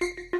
you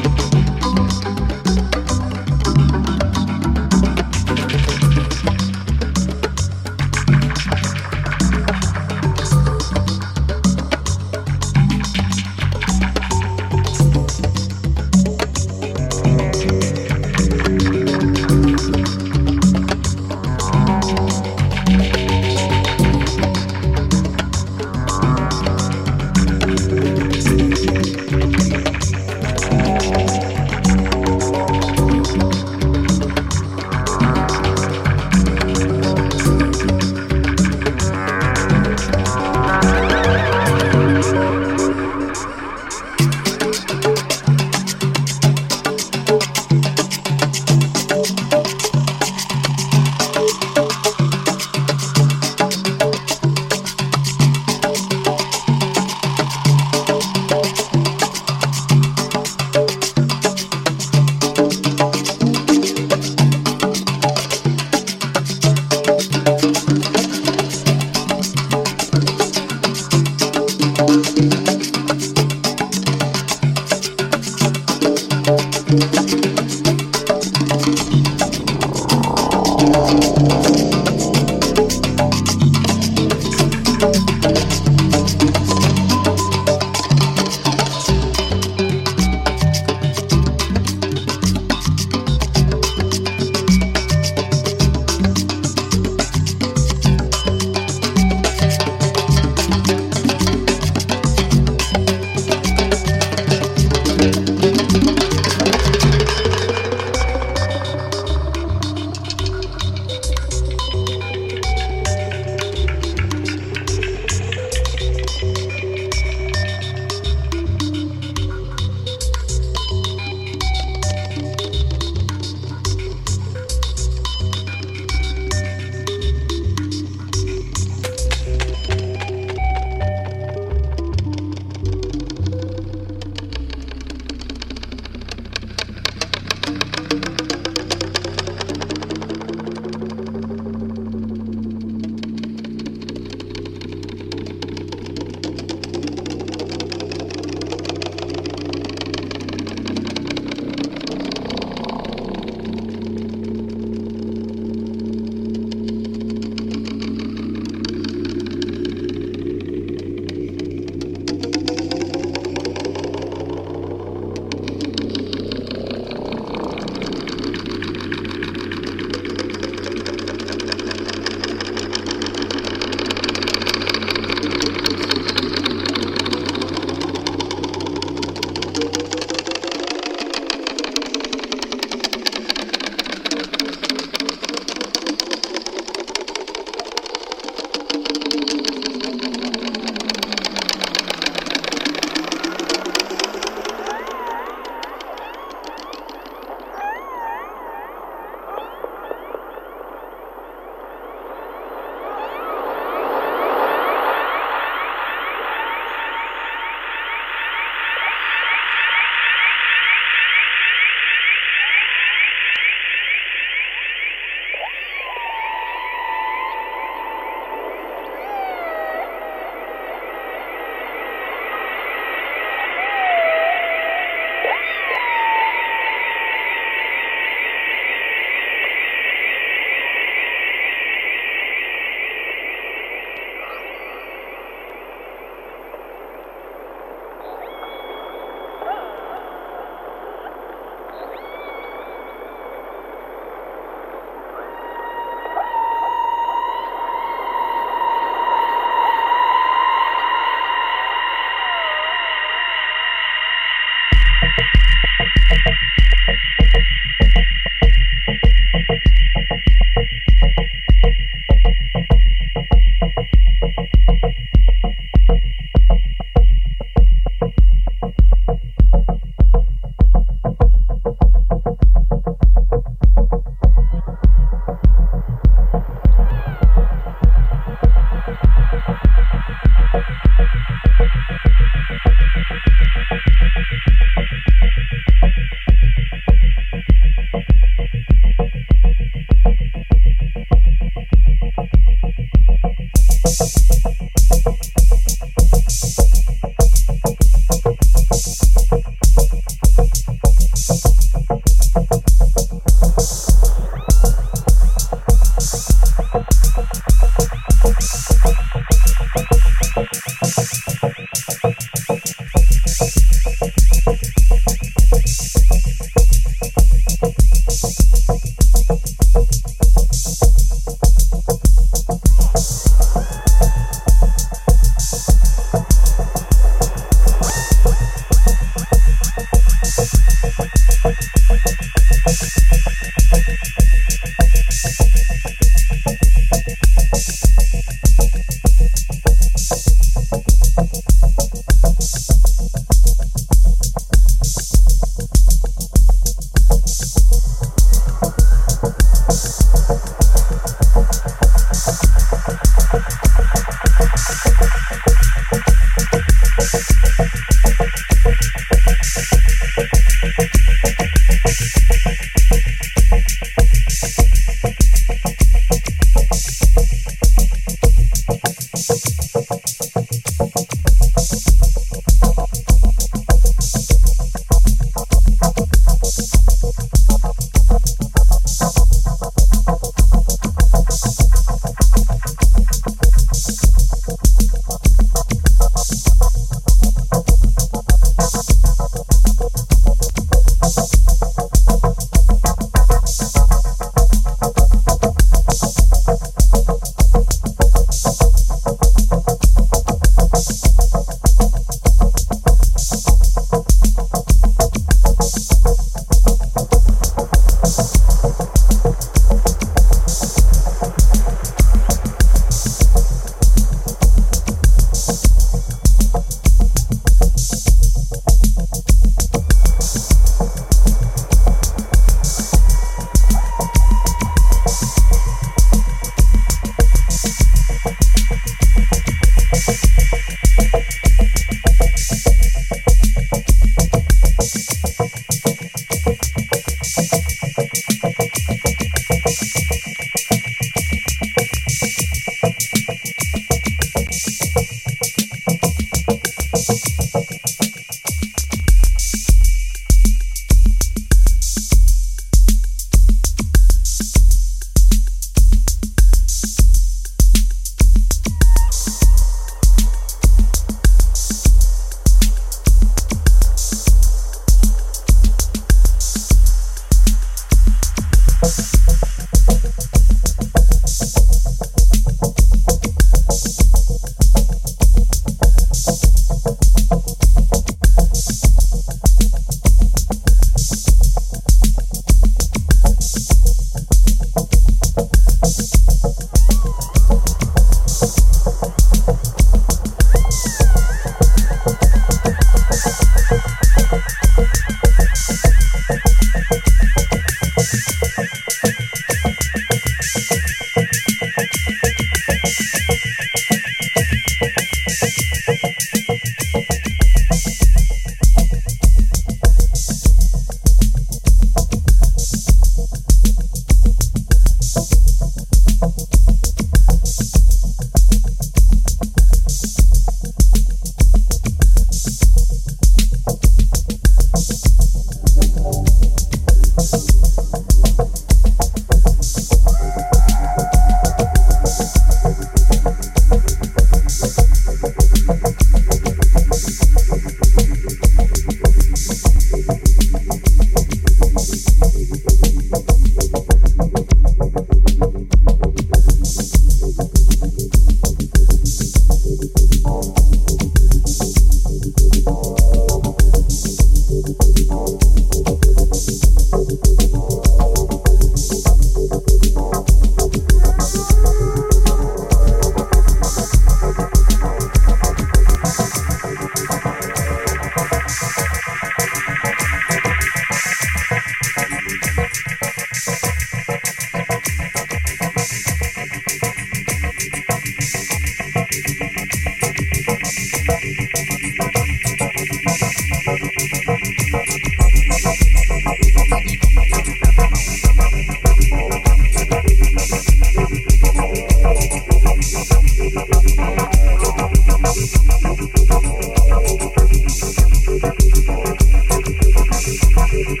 Thank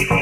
you.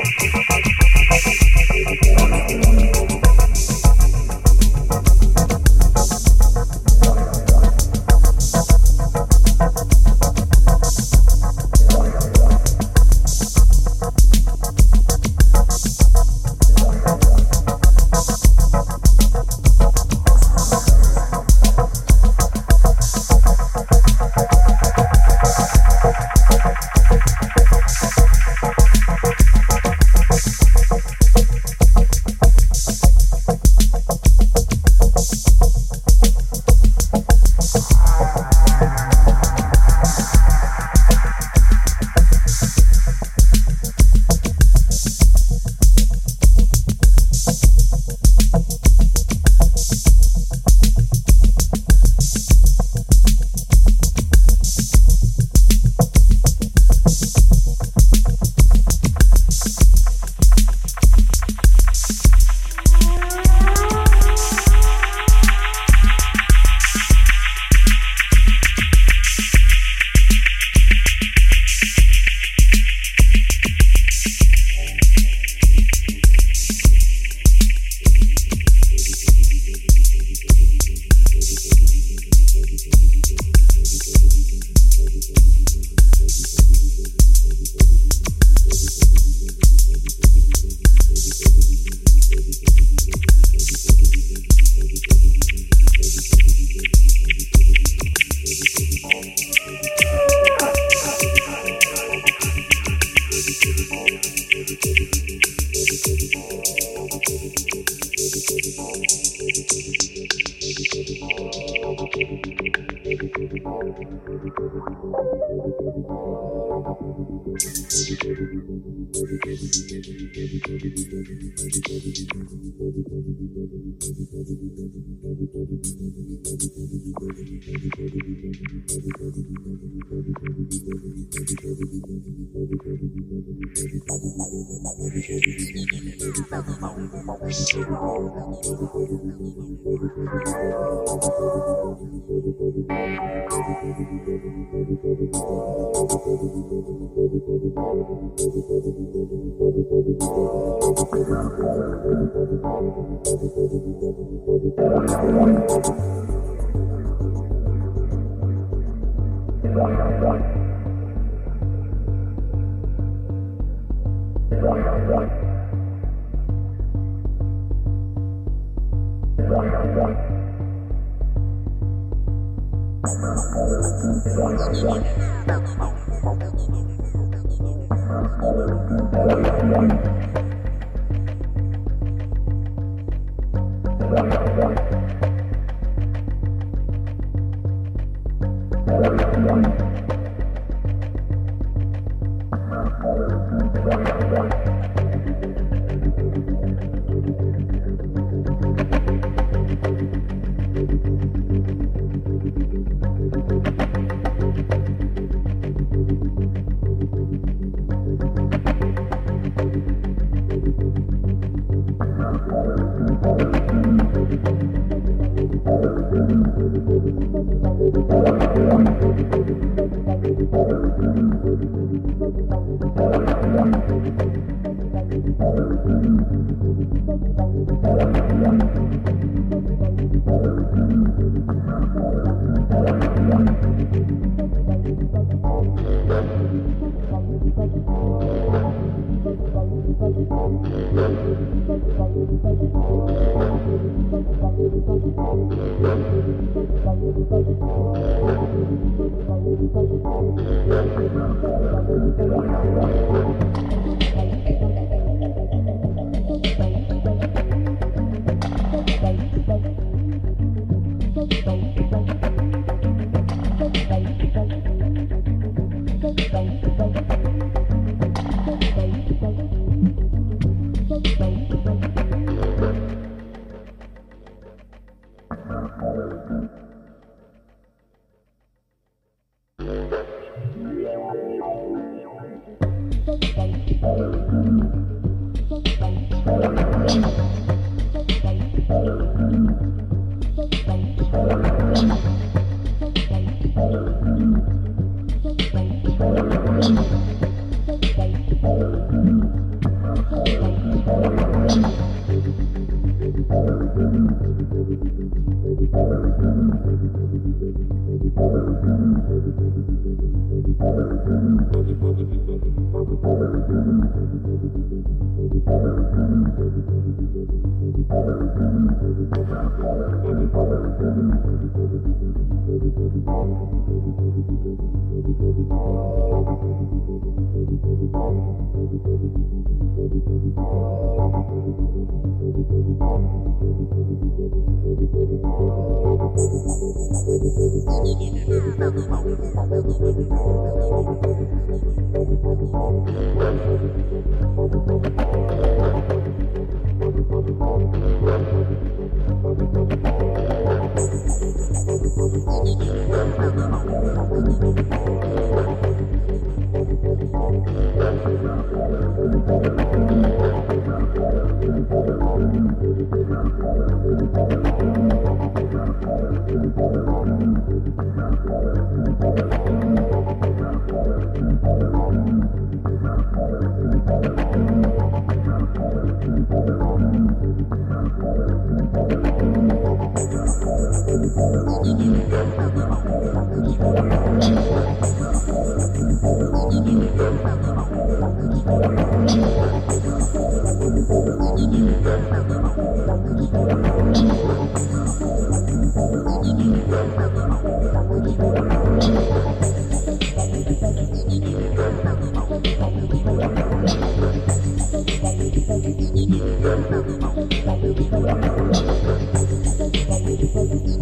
Thank you.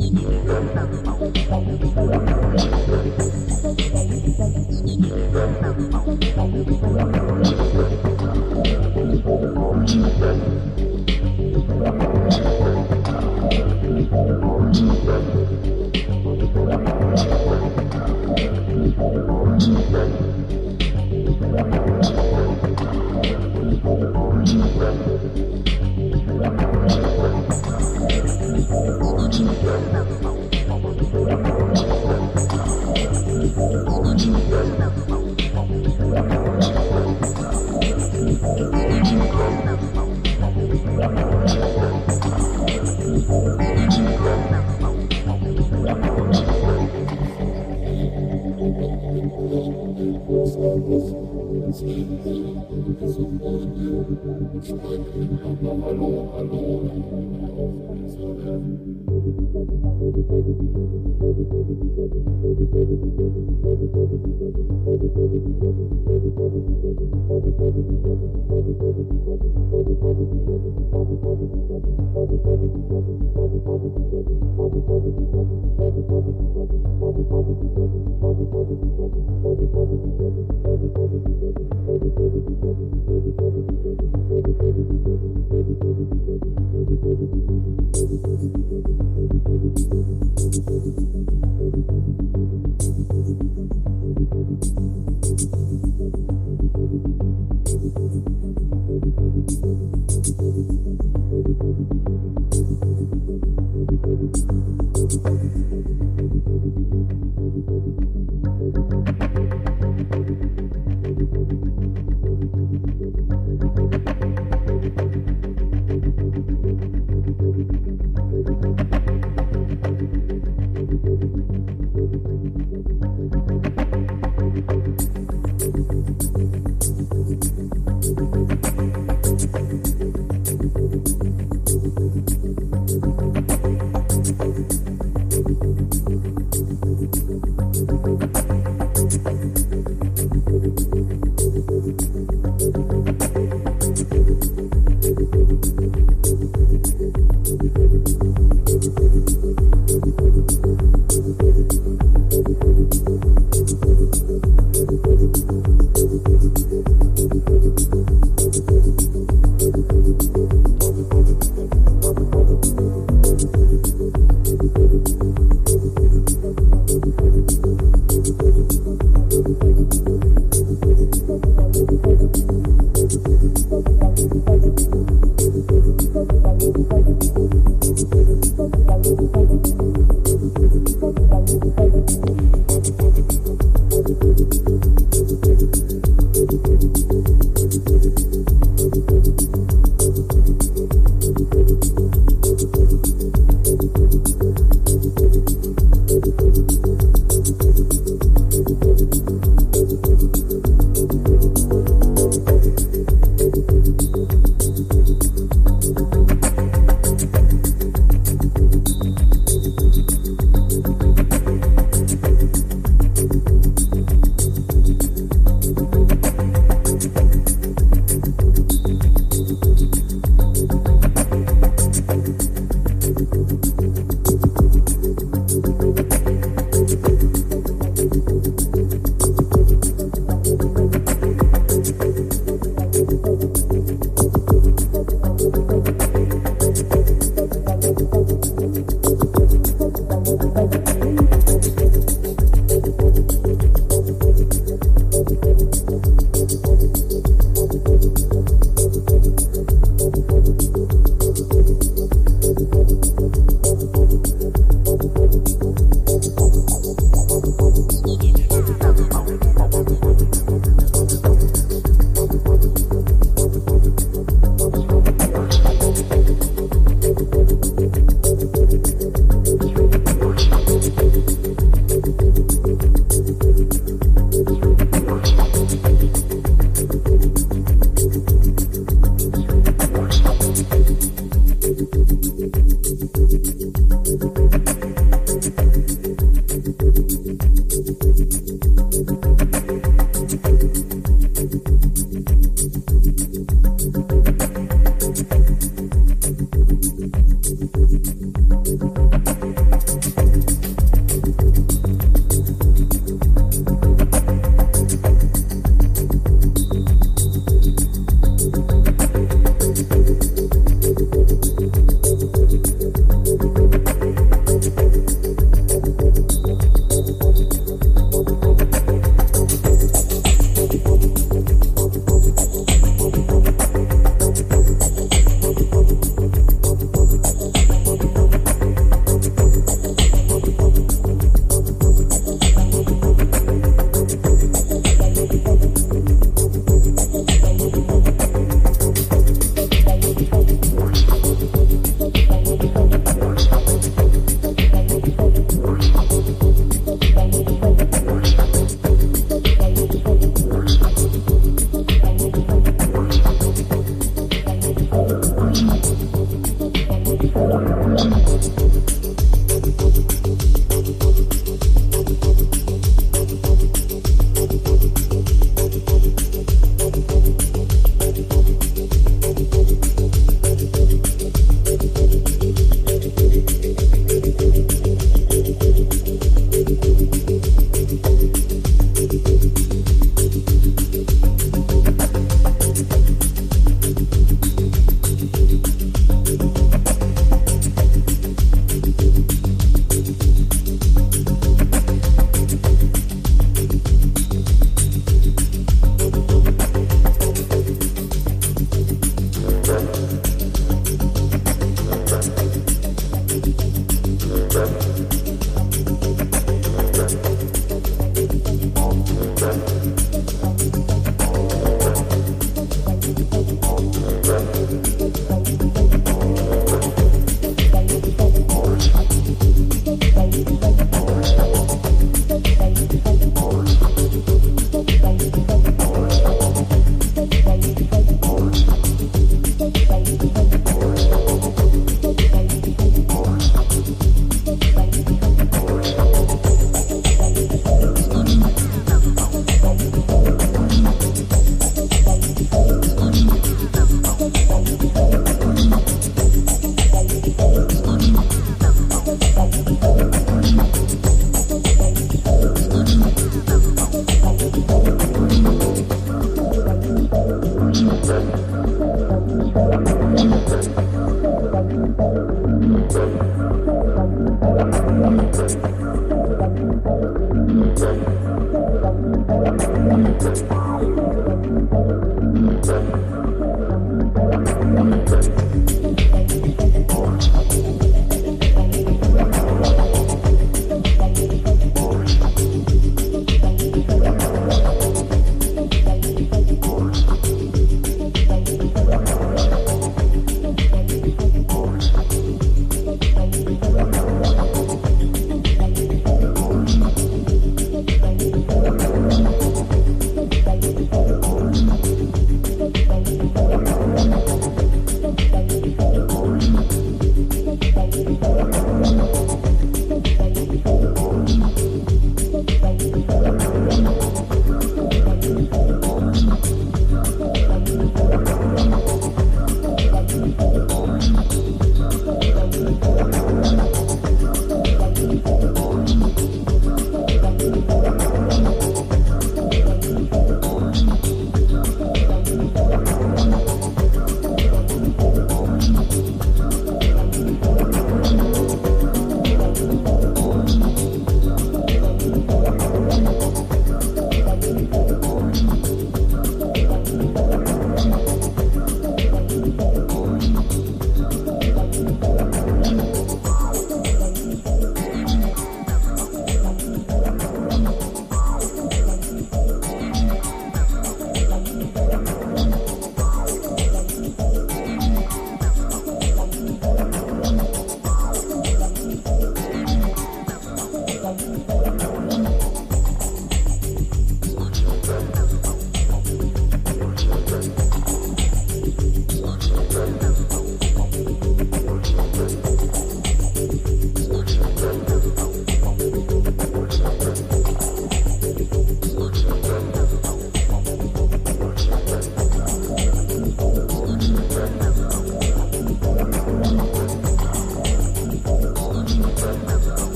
Hallo, hallo.